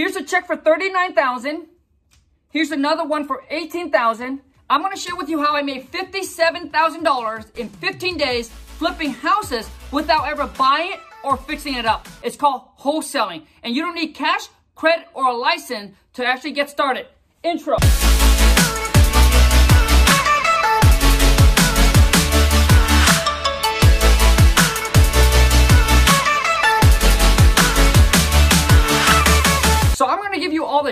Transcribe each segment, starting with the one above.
Here's a check for 39000 Here's another one for 18000 I'm going to share with you how I made $57,000 in 15 days flipping houses without ever buying it or fixing it up. It's called wholesaling. And you don't need cash, credit, or a license to actually get started. Intro.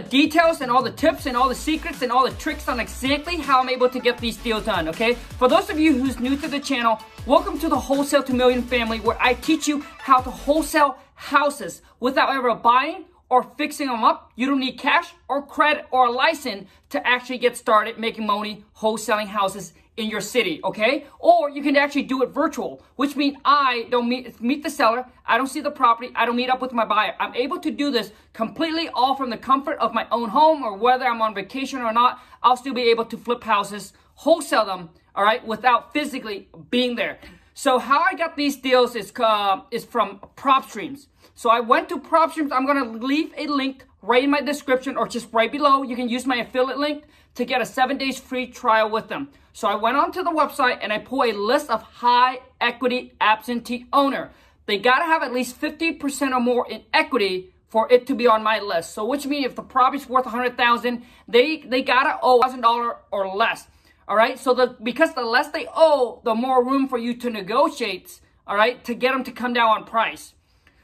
Details and all the tips and all the secrets and all the tricks on exactly how I'm able to get these deals done, okay? For those of you who's new to the channel, welcome to the Wholesale to Million family where I teach you how to wholesale houses without ever buying or fixing them up. You don't need cash or credit or a license to actually get started making money wholesaling houses in your city, okay? Or you can actually do it virtual, which means I don't meet, meet the seller, I don't see the property, I don't meet up with my buyer. I'm able to do this completely all from the comfort of my own home or whether I'm on vacation or not, I'll still be able to flip houses, wholesale them, all right, without physically being there. So how I got these deals is, uh, is from PropStreams. So I went to PropStreams. I'm going to leave a link right in my description or just right below. You can use my affiliate link to get a seven days free trial with them. So I went onto the website and I pulled a list of high equity absentee owner. They got to have at least 50% or more in equity for it to be on my list. So which means if the property's worth 100000 they they got to owe $1,000 or less. All right? So the because the less they owe, the more room for you to negotiate, all right, to get them to come down on price.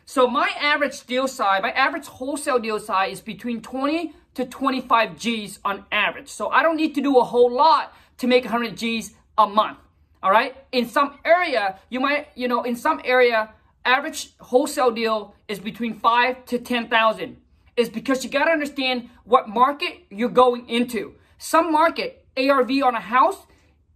So my average deal size, my average wholesale deal size is between 20 to 25 G's on average. So I don't need to do a whole lot to make 100 G's a month. All right. In some area, you might, you know, in some area, average wholesale deal is between five to 10,000. Is because you got to understand what market you're going into. Some market ARV on a house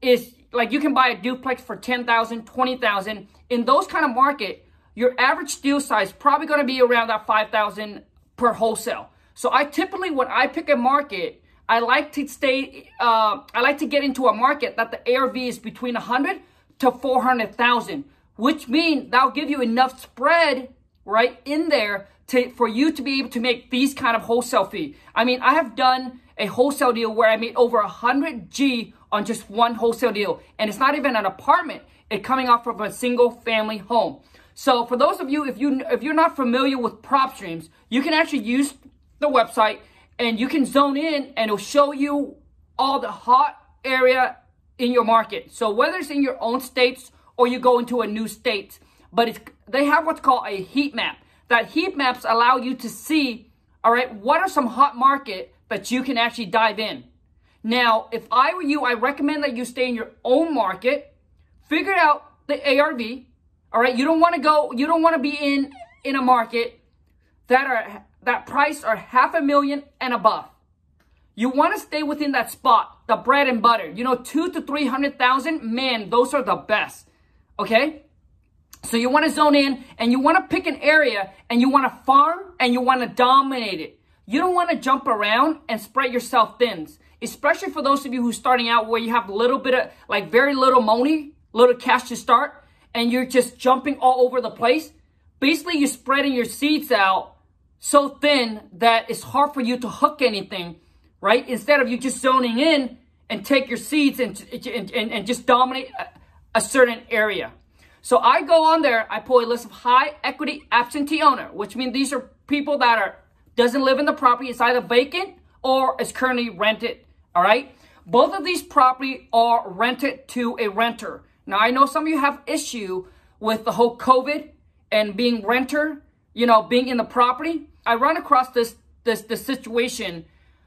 is like you can buy a duplex for 10,000, 20,000. In those kind of market, your average deal size probably going to be around that 5,000 per wholesale. So I typically, when I pick a market, I like to stay, uh, I like to get into a market that the ARV is between 100 to 400,000, which means that'll give you enough spread right in there to, for you to be able to make these kind of wholesale fee. I mean, I have done a wholesale deal where I made over 100 G on just one wholesale deal. And it's not even an apartment. It's coming off of a single family home. So for those of you, if you if you're not familiar with PropStreams, you can actually use the website and you can zone in and it'll show you all the hot area in your market. So whether it's in your own states or you go into a new state, but it's, they have what's called a heat map. That heat maps allow you to see, all right, what are some hot market that you can actually dive in. Now, if I were you, I recommend that you stay in your own market, figure out the ARV, all right? You don't want to go, you don't want to be in in a market that are that price are half a million and above. You want to stay within that spot, the bread and butter. You know, two to 300,000, man, those are the best. Okay? So you want to zone in and you want to pick an area and you want to farm and you want to dominate it. You don't want to jump around and spread yourself thin, especially for those of you who's starting out where you have a little bit of, like very little money, little cash to start, and you're just jumping all over the place. Basically, you're spreading your seeds out so thin that it's hard for you to hook anything, right? Instead of you just zoning in and take your seeds and, and, and, and just dominate a, a certain area. So I go on there, I pull a list of high equity absentee owner, which means these are people that are doesn't live in the property, it's either vacant or is currently rented, all right? Both of these property are rented to a renter. Now I know some of you have issue with the whole COVID and being renter you know, being in the property, I run across this this this situation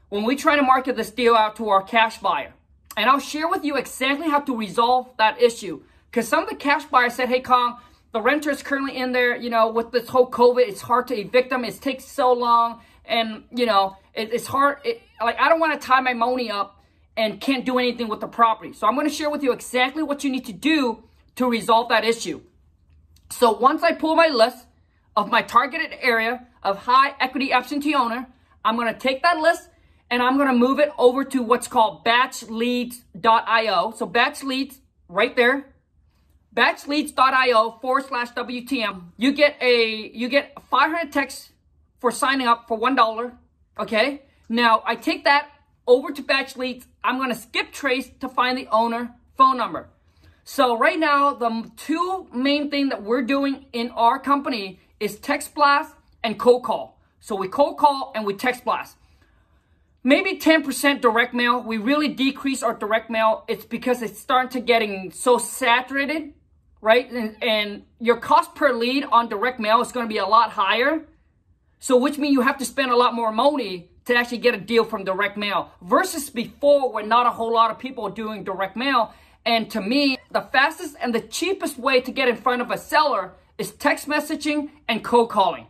when we try to market this deal out to our cash buyer. And I'll share with you exactly how to resolve that issue. Because some of the cash buyers said, hey, Kong, the renter is currently in there, you know, with this whole COVID, it's hard to evict them. It takes so long. And, you know, it, it's hard. It, like, I don't want to tie my money up and can't do anything with the property. So I'm going to share with you exactly what you need to do to resolve that issue. So once I pull my list, of my targeted area of high equity absentee owner. I'm going to take that list and I'm going to move it over to what's called batchleads.io. So batch leads right there. Batchleads.io forward slash WTM. You get a, you get 500 texts for signing up for $1. Okay. Now I take that over to batch leads. I'm going to skip trace to find the owner phone number. So right now, the two main thing that we're doing in our company is text blast and cold call. So we cold call and we text blast. Maybe 10% direct mail. We really decrease our direct mail. It's because it's starting to getting so saturated, right? And, and your cost per lead on direct mail is going to be a lot higher. So which means you have to spend a lot more money to actually get a deal from direct mail versus before when not a whole lot of people are doing direct mail. And to me, the fastest and the cheapest way to get in front of a seller is text messaging and cold calling.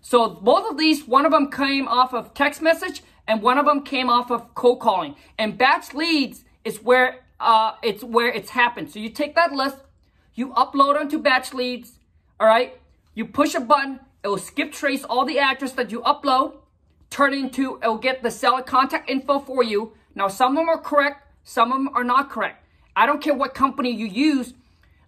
So both of these, one of them came off of text message and one of them came off of cold calling. And batch leads is where uh, it's where it's happened. So you take that list, you upload onto batch leads, all right? You push a button, it will skip trace all the address that you upload, turn into, it will get the seller contact info for you. Now, some of them are correct, some of them are not correct. I don't care what company you use,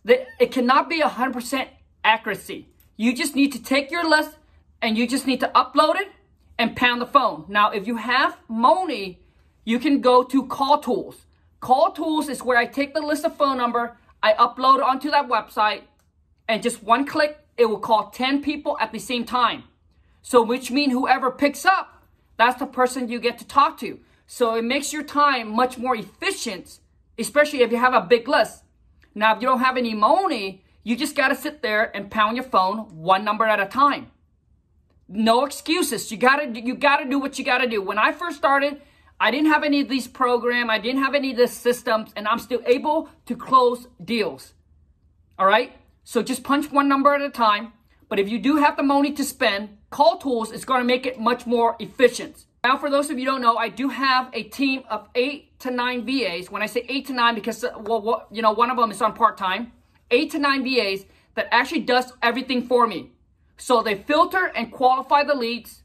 that it cannot be 100% accuracy. You just need to take your list and you just need to upload it and pound the phone. Now, if you have money, you can go to Call Tools. Call Tools is where I take the list of phone number, I upload onto that website, and just one click, it will call 10 people at the same time. So which means whoever picks up, that's the person you get to talk to. So it makes your time much more efficient, especially if you have a big list. Now, if you don't have any money, you just got to sit there and pound your phone one number at a time. No excuses. You got to you got to do what you got to do. When I first started, I didn't have any of these programs. I didn't have any of these systems, and I'm still able to close deals. All right? So just punch one number at a time. But if you do have the money to spend, Call Tools is going to make it much more efficient. Now, for those of you don't know, I do have a team of eight to nine VAs. When I say eight to nine, because uh, well, what, you know, one of them is on part time. Eight to nine VAs that actually does everything for me. So they filter and qualify the leads.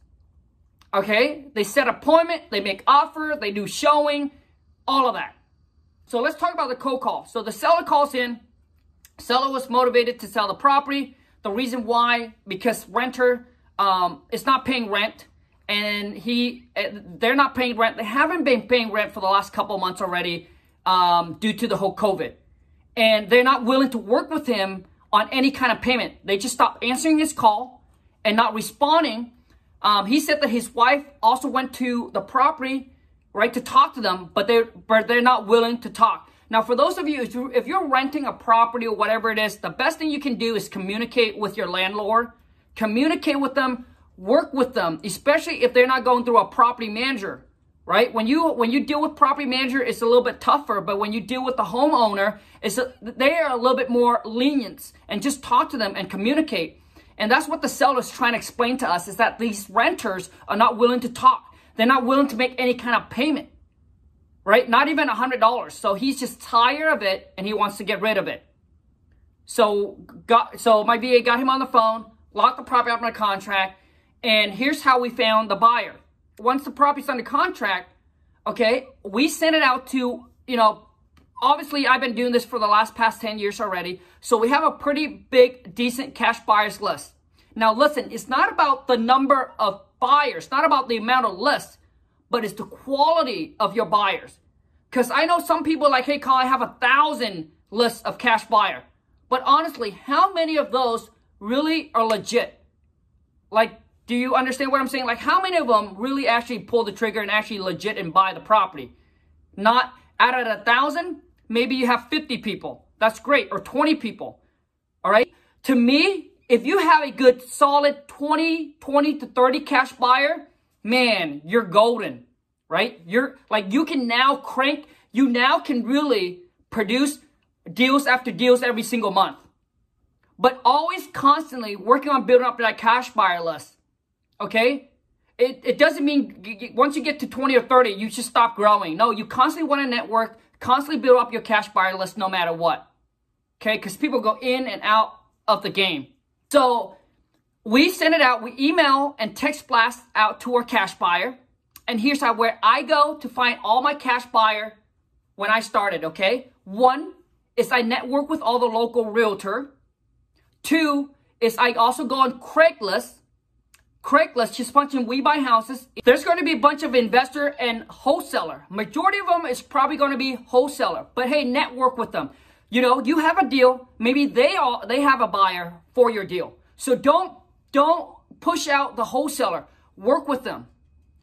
Okay, they set appointment, they make offer, they do showing, all of that. So let's talk about the cold call. So the seller calls in. Seller was motivated to sell the property. The reason why, because renter um, is not paying rent, and he eh, they're not paying rent. They haven't been paying rent for the last couple months already um, due to the whole COVID, and they're not willing to work with him on any kind of payment. They just stopped answering his call and not responding. Um, he said that his wife also went to the property, right, to talk to them, but they're but they're not willing to talk. Now, for those of you, if, you, if you're renting a property or whatever it is, the best thing you can do is communicate with your landlord, communicate with them, work with them, especially if they're not going through a property manager right? When you when you deal with property manager, it's a little bit tougher, but when you deal with the homeowner, it's a, they are a little bit more lenient and just talk to them and communicate. And that's what the seller's trying to explain to us is that these renters are not willing to talk. They're not willing to make any kind of payment, right? Not even a hundred dollars. So he's just tired of it and he wants to get rid of it. So got so my VA got him on the phone, locked the property up in a contract, and here's how we found the buyer once the property's under contract, okay, we send it out to, you know, obviously I've been doing this for the last past 10 years already. So we have a pretty big, decent cash buyers list. Now listen, it's not about the number of buyers, not about the amount of lists, but it's the quality of your buyers. Because I know some people like, hey, Carl, I have a thousand lists of cash buyer. But honestly, how many of those really are legit? Like, do you understand what I'm saying? Like, how many of them really actually pull the trigger and actually legit and buy the property? Not out of a thousand, maybe you have 50 people. That's great. Or 20 people. All right. To me, if you have a good solid 20, 20 to 30 cash buyer, man, you're golden, right? You're like, you can now crank, you now can really produce deals after deals every single month. But always constantly working on building up that cash buyer list okay? It, it doesn't mean once you get to 20 or 30, you should stop growing. No, you constantly want to network, constantly build up your cash buyer list no matter what. Okay, because people go in and out of the game. So we send it out, we email and text blast out to our cash buyer. And here's how where I go to find all my cash buyer when I started, okay? One is I network with all the local realtor. Two is I also go on Craigslist Craigslist, just punch in We Buy Houses. There's going to be a bunch of investor and wholesaler. Majority of them is probably going to be wholesaler. But hey, network with them. You know, you have a deal. Maybe they all they have a buyer for your deal. So don't don't push out the wholesaler. Work with them.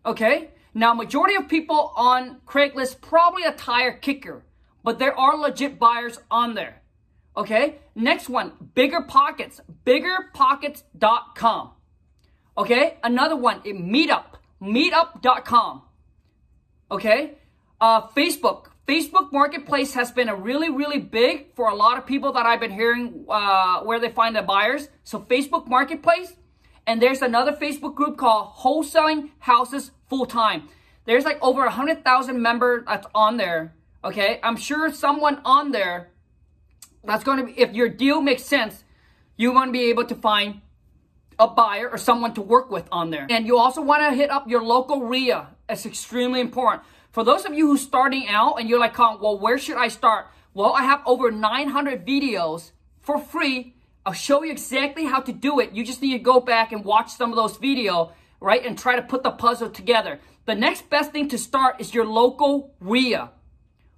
Okay? Now, majority of people on Craigslist probably a tire kicker, but there are legit buyers on there. Okay? Next one, Bigger Pockets, biggerpockets.com. Okay? Another one, Meetup, meetup.com. Okay? Uh, Facebook, Facebook Marketplace has been a really, really big for a lot of people that I've been hearing uh, where they find the buyers. So Facebook Marketplace, and there's another Facebook group called Wholesaling Houses Full Time. There's like over a hundred thousand members that's on there. Okay, I'm sure someone on there that's going to be if your deal makes sense, you want to be able to find a buyer or someone to work with on there. And you also want to hit up your local RIA. It's extremely important. For those of you who's starting out and you're like, well, where should I start? Well, I have over 900 videos for free. I'll show you exactly how to do it. You just need to go back and watch some of those videos, right? And try to put the puzzle together. The next best thing to start is your local RIA.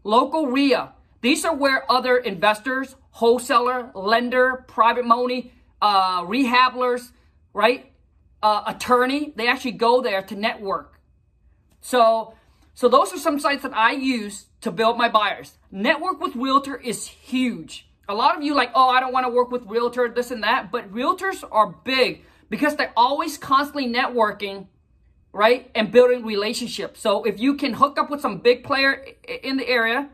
Local RIA. These are where other investors, wholesaler, lender, private money, uh, rehabbers, right? Uh, attorney, they actually go there to network. So so those are some sites that I use to build my buyers. Network with Realtor is huge. A lot of you like, oh, I don't want to work with Realtor, this and that. But Realtors are big because they're always constantly networking, right? And building relationships. So if you can hook up with some big player in the area,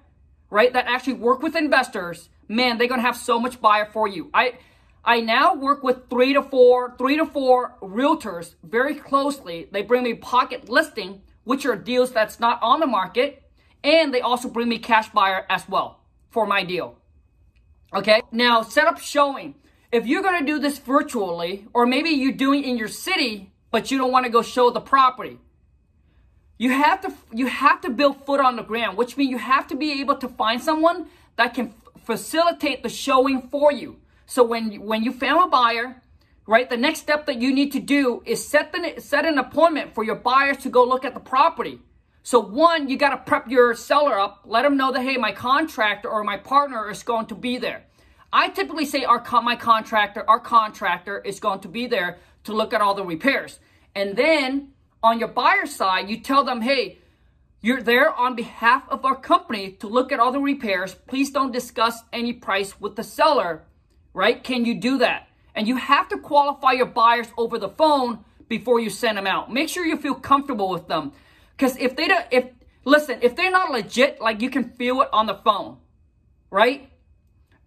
right, that actually work with investors, man, they're going to have so much buyer for you. I I now work with three to four, three to four realtors very closely. They bring me pocket listing which are deals that's not on the market. And they also bring me cash buyer as well for my deal. Okay, now set up showing. If you're gonna do this virtually, or maybe you're doing in your city, but you don't wanna go show the property, you have to you have to build foot on the ground, which means you have to be able to find someone that can facilitate the showing for you. So when when you found a buyer, right? The next step that you need to do is set the, set an appointment for your buyers to go look at the property. So one, you got to prep your seller up. Let them know that, hey, my contractor or my partner is going to be there. I typically say our my contractor, our contractor is going to be there to look at all the repairs. And then on your buyer side, you tell them, hey, you're there on behalf of our company to look at all the repairs. Please don't discuss any price with the seller, right? Can you do that? And you have to qualify your buyers over the phone before you send them out. Make sure you feel comfortable with them. Because if they don't, if, listen, if they're not legit, like you can feel it on the phone, right?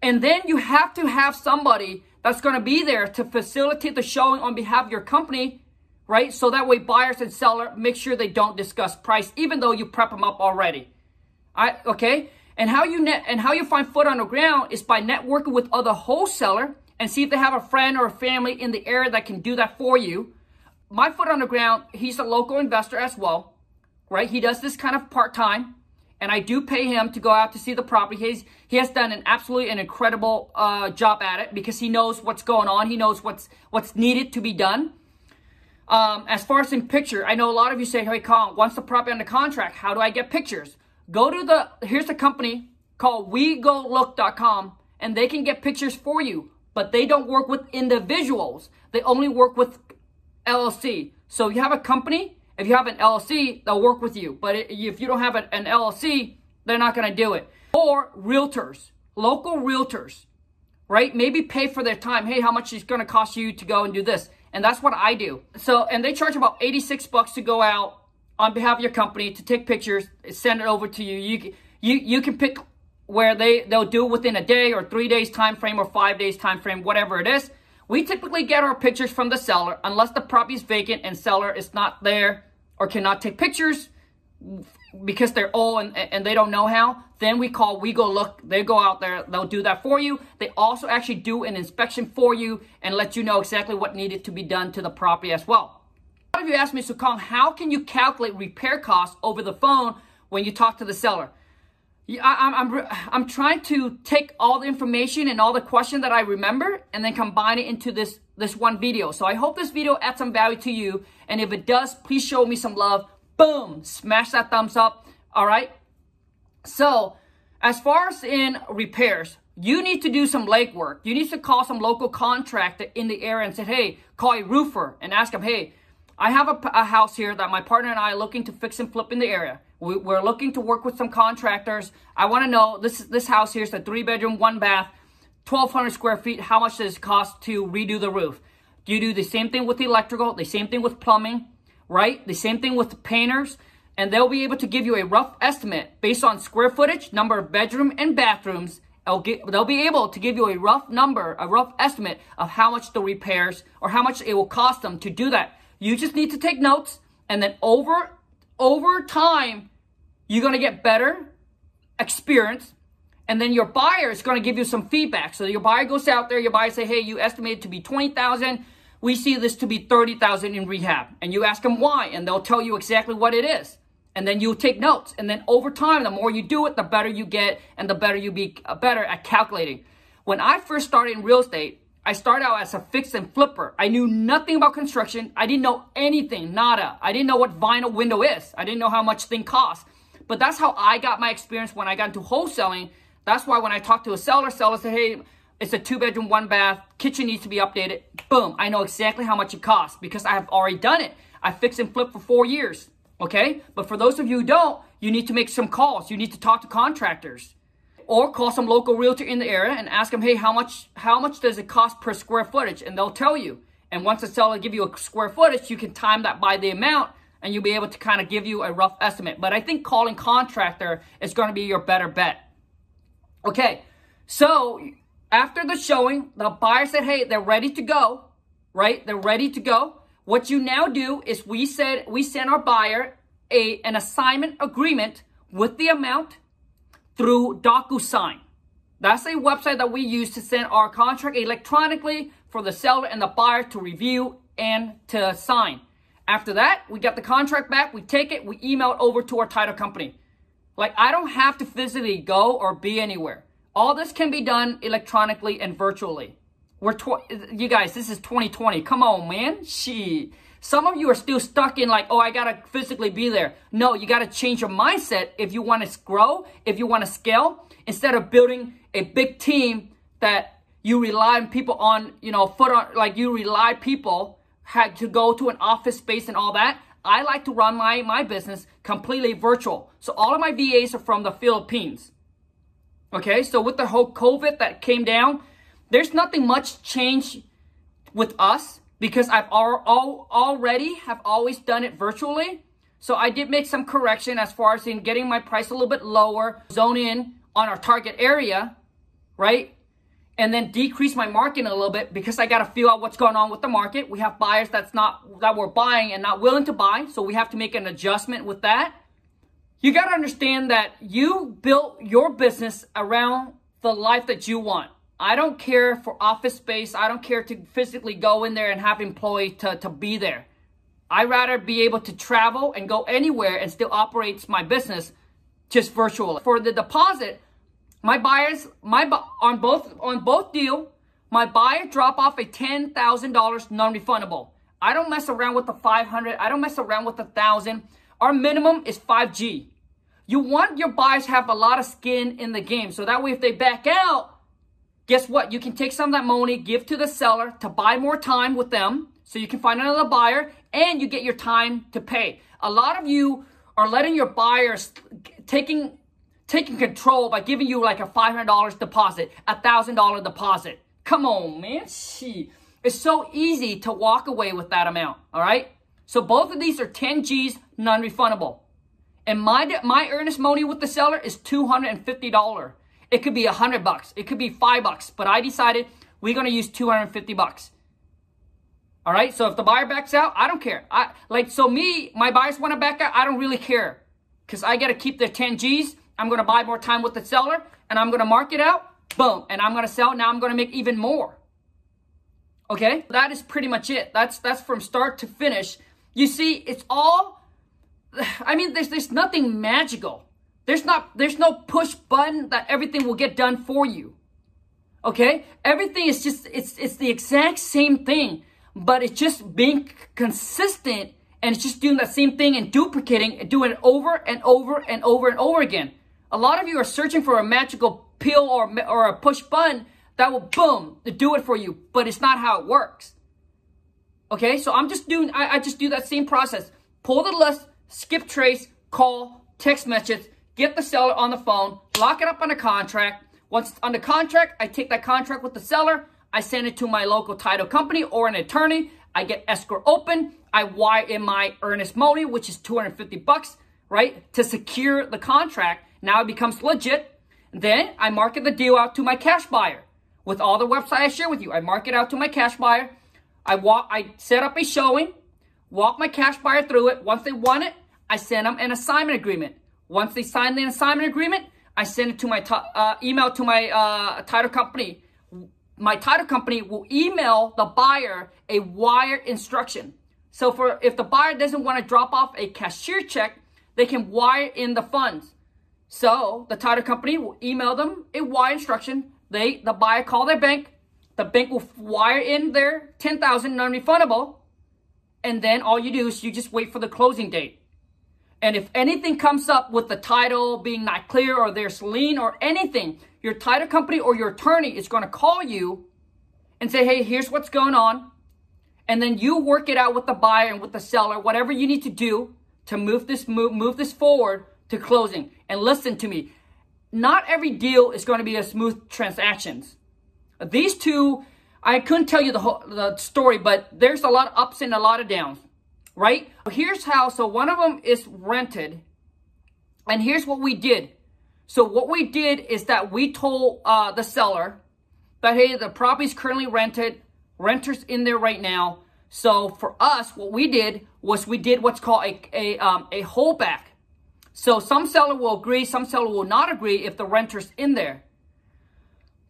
And then you have to have somebody that's going to be there to facilitate the showing on behalf of your company, right? So that way buyers and seller make sure they don't discuss price, even though you prep them up already. I, okay? And how you net and how you find foot on the ground is by networking with other wholesaler and see if they have a friend or a family in the area that can do that for you. My foot on the ground, he's a local investor as well, right? He does this kind of part-time, and I do pay him to go out to see the property. He's, he has done an absolutely an incredible uh, job at it because he knows what's going on. He knows what's what's needed to be done. Um, as far as in picture, I know a lot of you say, hey, Colin, once the property under contract, how do I get pictures? Go to the, here's a company called WeGoLook.com, and they can get pictures for you but they don't work with individuals. They only work with LLC. So you have a company, if you have an LLC, they'll work with you. But if you don't have an LLC, they're not going to do it. Or realtors, local realtors, right? Maybe pay for their time. Hey, how much is going to cost you to go and do this? And that's what I do. So, and they charge about 86 bucks to go out on behalf of your company to take pictures, send it over to you. You, you, you can pick where they, they'll do within a day or three days time frame or five days time frame, whatever it is. We typically get our pictures from the seller unless the property is vacant and seller is not there or cannot take pictures because they're old and, and they don't know how. Then we call, we go look, they go out there, they'll do that for you. They also actually do an inspection for you and let you know exactly what needed to be done to the property as well. A lot of you ask me, Kong, how can you calculate repair costs over the phone when you talk to the seller? I'm, I'm, I'm trying to take all the information and all the questions that I remember and then combine it into this, this one video. So I hope this video adds some value to you. And if it does, please show me some love. Boom, smash that thumbs up. All right. So as far as in repairs, you need to do some legwork. You need to call some local contractor in the area and say, hey, call a roofer and ask them, hey, I have a, a house here that my partner and I are looking to fix and flip in the area. We, are looking to work with some contractors. I want to know this this house here is a three bedroom, one bath, 1,200 square feet. How much does it cost to redo the roof? Do you do the same thing with the electrical, the same thing with plumbing, right? The same thing with the painters. And they'll be able to give you a rough estimate based on square footage, number of bedroom and bathrooms. Get, they'll be able to give you a rough number, a rough estimate of how much the repairs or how much it will cost them to do that. You just need to take notes and then over over time you're going to get better experience and then your buyer is going to give you some feedback. So your buyer goes out there, your buyer say, "Hey, you estimated to be 20,000. We see this to be 30,000 in rehab." And you ask them why, and they'll tell you exactly what it is. And then you take notes. And then over time, the more you do it, the better you get and the better you be uh, better at calculating. When I first started in real estate, I started out as a fix and flipper. I knew nothing about construction. I didn't know anything, nada. I didn't know what vinyl window is. I didn't know how much thing costs. But that's how I got my experience when I got into wholesaling. That's why when I talked to a seller, seller said, hey, it's a two bedroom, one bath, kitchen needs to be updated. Boom, I know exactly how much it costs because I have already done it. I fix and flip for four years, okay? But for those of you who don't, you need to make some calls. You need to talk to contractors or call some local realtor in the area and ask them, hey, how much how much does it cost per square footage? And they'll tell you. And once the seller give you a square footage, you can time that by the amount and you'll be able to kind of give you a rough estimate. But I think calling contractor is going to be your better bet. Okay, so after the showing, the buyer said, hey, they're ready to go, right? They're ready to go. What you now do is we said we send our buyer a an assignment agreement with the amount through DocuSign. That's a website that we use to send our contract electronically for the seller and the buyer to review and to sign. After that, we get the contract back, we take it, we email it over to our title company. Like, I don't have to physically go or be anywhere. All this can be done electronically and virtually. We're tw- you guys, this is 2020. Come on, man. She. Some of you are still stuck in like, oh, I gotta physically be there. No, you gotta change your mindset if you want to grow, if you want to scale. Instead of building a big team that you rely on people on, you know, foot on, like you rely people had to go to an office space and all that. I like to run my, my business completely virtual. So all of my VAs are from the Philippines. Okay, so with the whole COVID that came down, there's nothing much change with us because I've al al already have always done it virtually. So I did make some correction as far as in getting my price a little bit lower, zone in on our target area, right? And then decrease my marketing a little bit because I got to feel out what's going on with the market. We have buyers that's not that we're buying and not willing to buy, so we have to make an adjustment with that. You got to understand that you built your business around the life that you want. I don't care for office space. I don't care to physically go in there and have employees to, to be there. i rather be able to travel and go anywhere and still operate my business just virtually. For the deposit, my buyers, my on both on both deal, my buyer drop off a ten thousand dollars non-refundable. I don't mess around with the five hundred. I don't mess around with the thousand. Our minimum is five G. You want your buyers have a lot of skin in the game, so that way if they back out, guess what? You can take some of that money, give to the seller to buy more time with them so you can find another buyer and you get your time to pay. A lot of you are letting your buyers taking taking control by giving you like a $500 deposit, a $1,000 deposit. Come on, man. Gee. It's so easy to walk away with that amount, all right? So both of these are 10 G's non-refundable. And my my earnest money with the seller is $250. It could be a hundred bucks. It could be five bucks. But I decided we're gonna use 250 bucks. All right. So if the buyer backs out, I don't care. I like so me, my buyers want to back out. I don't really care because I got to keep the 10 G's. I'm gonna buy more time with the seller and I'm gonna mark it out. Boom, and I'm gonna sell. Now I'm gonna make even more. Okay, that is pretty much it. That's that's from start to finish. You see, it's all. I mean, there's there's nothing magical. There's not there's no push button that everything will get done for you. Okay? Everything is just it's it's the exact same thing, but it's just being consistent and it's just doing that same thing and duplicating and doing it over and over and over and over again. A lot of you are searching for a magical pill or or a push button that will boom do it for you, but it's not how it works. Okay, so I'm just doing I, I just do that same process. Pull the list, skip trace, call, text message, get the seller on the phone, lock it up on a contract. Once it's under contract, I take that contract with the seller, I send it to my local title company or an attorney. I get escrow open. I wire in my earnest money, which is 250 bucks, right? To secure the contract. Now it becomes legit. Then I market the deal out to my cash buyer. With all the website I share with you, I market out to my cash buyer. I walk, I set up a showing, walk my cash buyer through it. Once they want it, I send them an assignment agreement. Once they sign the assignment agreement, I send it to my uh, email to my uh, title company. My title company will email the buyer a wire instruction. So for if the buyer doesn't want to drop off a cashier check, they can wire in the funds. So the title company will email them a wire instruction. They the buyer call their bank. The bank will wire in their ten thousand non-refundable, and then all you do is you just wait for the closing date. And if anything comes up with the title being not clear or there's lien or anything, your title company or your attorney is going to call you and say, "Hey, here's what's going on." And then you work it out with the buyer and with the seller, whatever you need to do to move this move, move this forward to closing. And listen to me, not every deal is going to be a smooth transactions. These two, I couldn't tell you the whole the story, but there's a lot of ups and a lot of downs, right? Here's how. So one of them is rented, and here's what we did. So what we did is that we told uh, the seller that hey, the property is currently rented, renters in there right now. So for us, what we did was we did what's called a a um, a holdback. So some seller will agree, some seller will not agree if the renter's in there.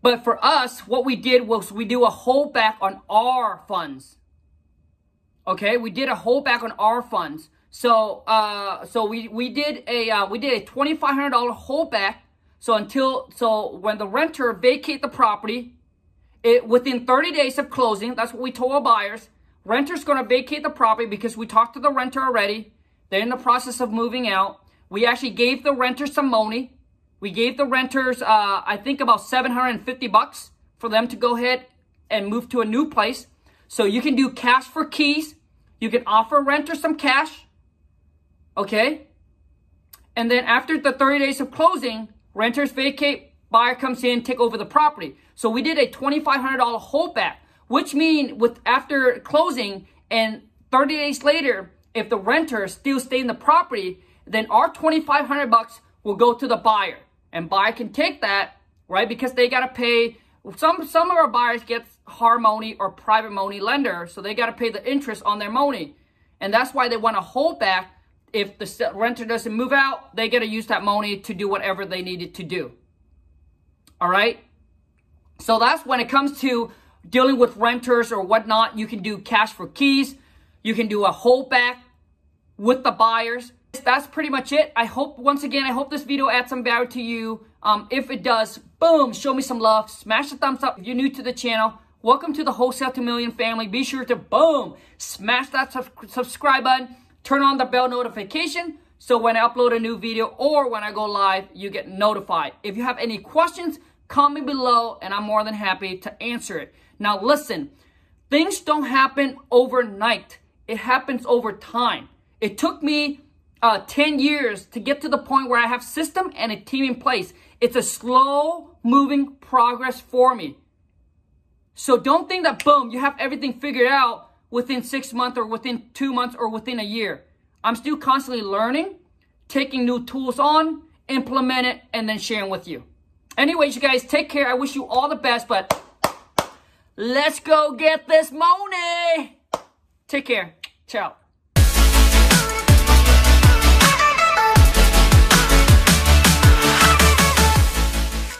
But for us, what we did was we do a holdback on our funds. Okay, we did a holdback on our funds. So, uh, so we we did a uh, we did a twenty five hundred dollar holdback. So until so when the renter vacate the property, it within thirty days of closing, that's what we told our buyers. Renter's going to vacate the property because we talked to the renter already. They're in the process of moving out. We actually gave the renter some money. We gave the renters, uh, I think about 750 bucks for them to go ahead and move to a new place. So you can do cash for keys. You can offer renter some cash. Okay. And then after the 30 days of closing, renters vacate, buyer comes in, take over the property. So we did a $2,500 holdback, which means with after closing and 30 days later, if the renter still stay in the property, then our 2500 bucks will go to the buyer. And buyer can take that, right? Because they got to pay some some of our buyers get hard money or private money lender, so they got to pay the interest on their money. And that's why they want to hold back if the renter doesn't move out, they got to use that money to do whatever they needed to do. All right? So that's when it comes to dealing with renters or whatnot, you can do cash for keys. You can do a holdback with the buyers that's pretty much it. I hope, once again, I hope this video adds some value to you. Um, if it does, boom, show me some love. Smash the thumbs up if you're new to the channel. Welcome to the Wholesale to Million family. Be sure to, boom, smash that sub subscribe button. Turn on the bell notification so when I upload a new video or when I go live, you get notified. If you have any questions, comment below and I'm more than happy to answer it. Now listen, things don't happen overnight. It happens over time. It took me uh, 10 years to get to the point where I have system and a team in place. It's a slow moving progress for me. So don't think that boom, you have everything figured out within six months or within two months or within a year. I'm still constantly learning, taking new tools on, implement it, and then sharing with you. Anyways, you guys, take care. I wish you all the best, but let's go get this money. Take care. Ciao.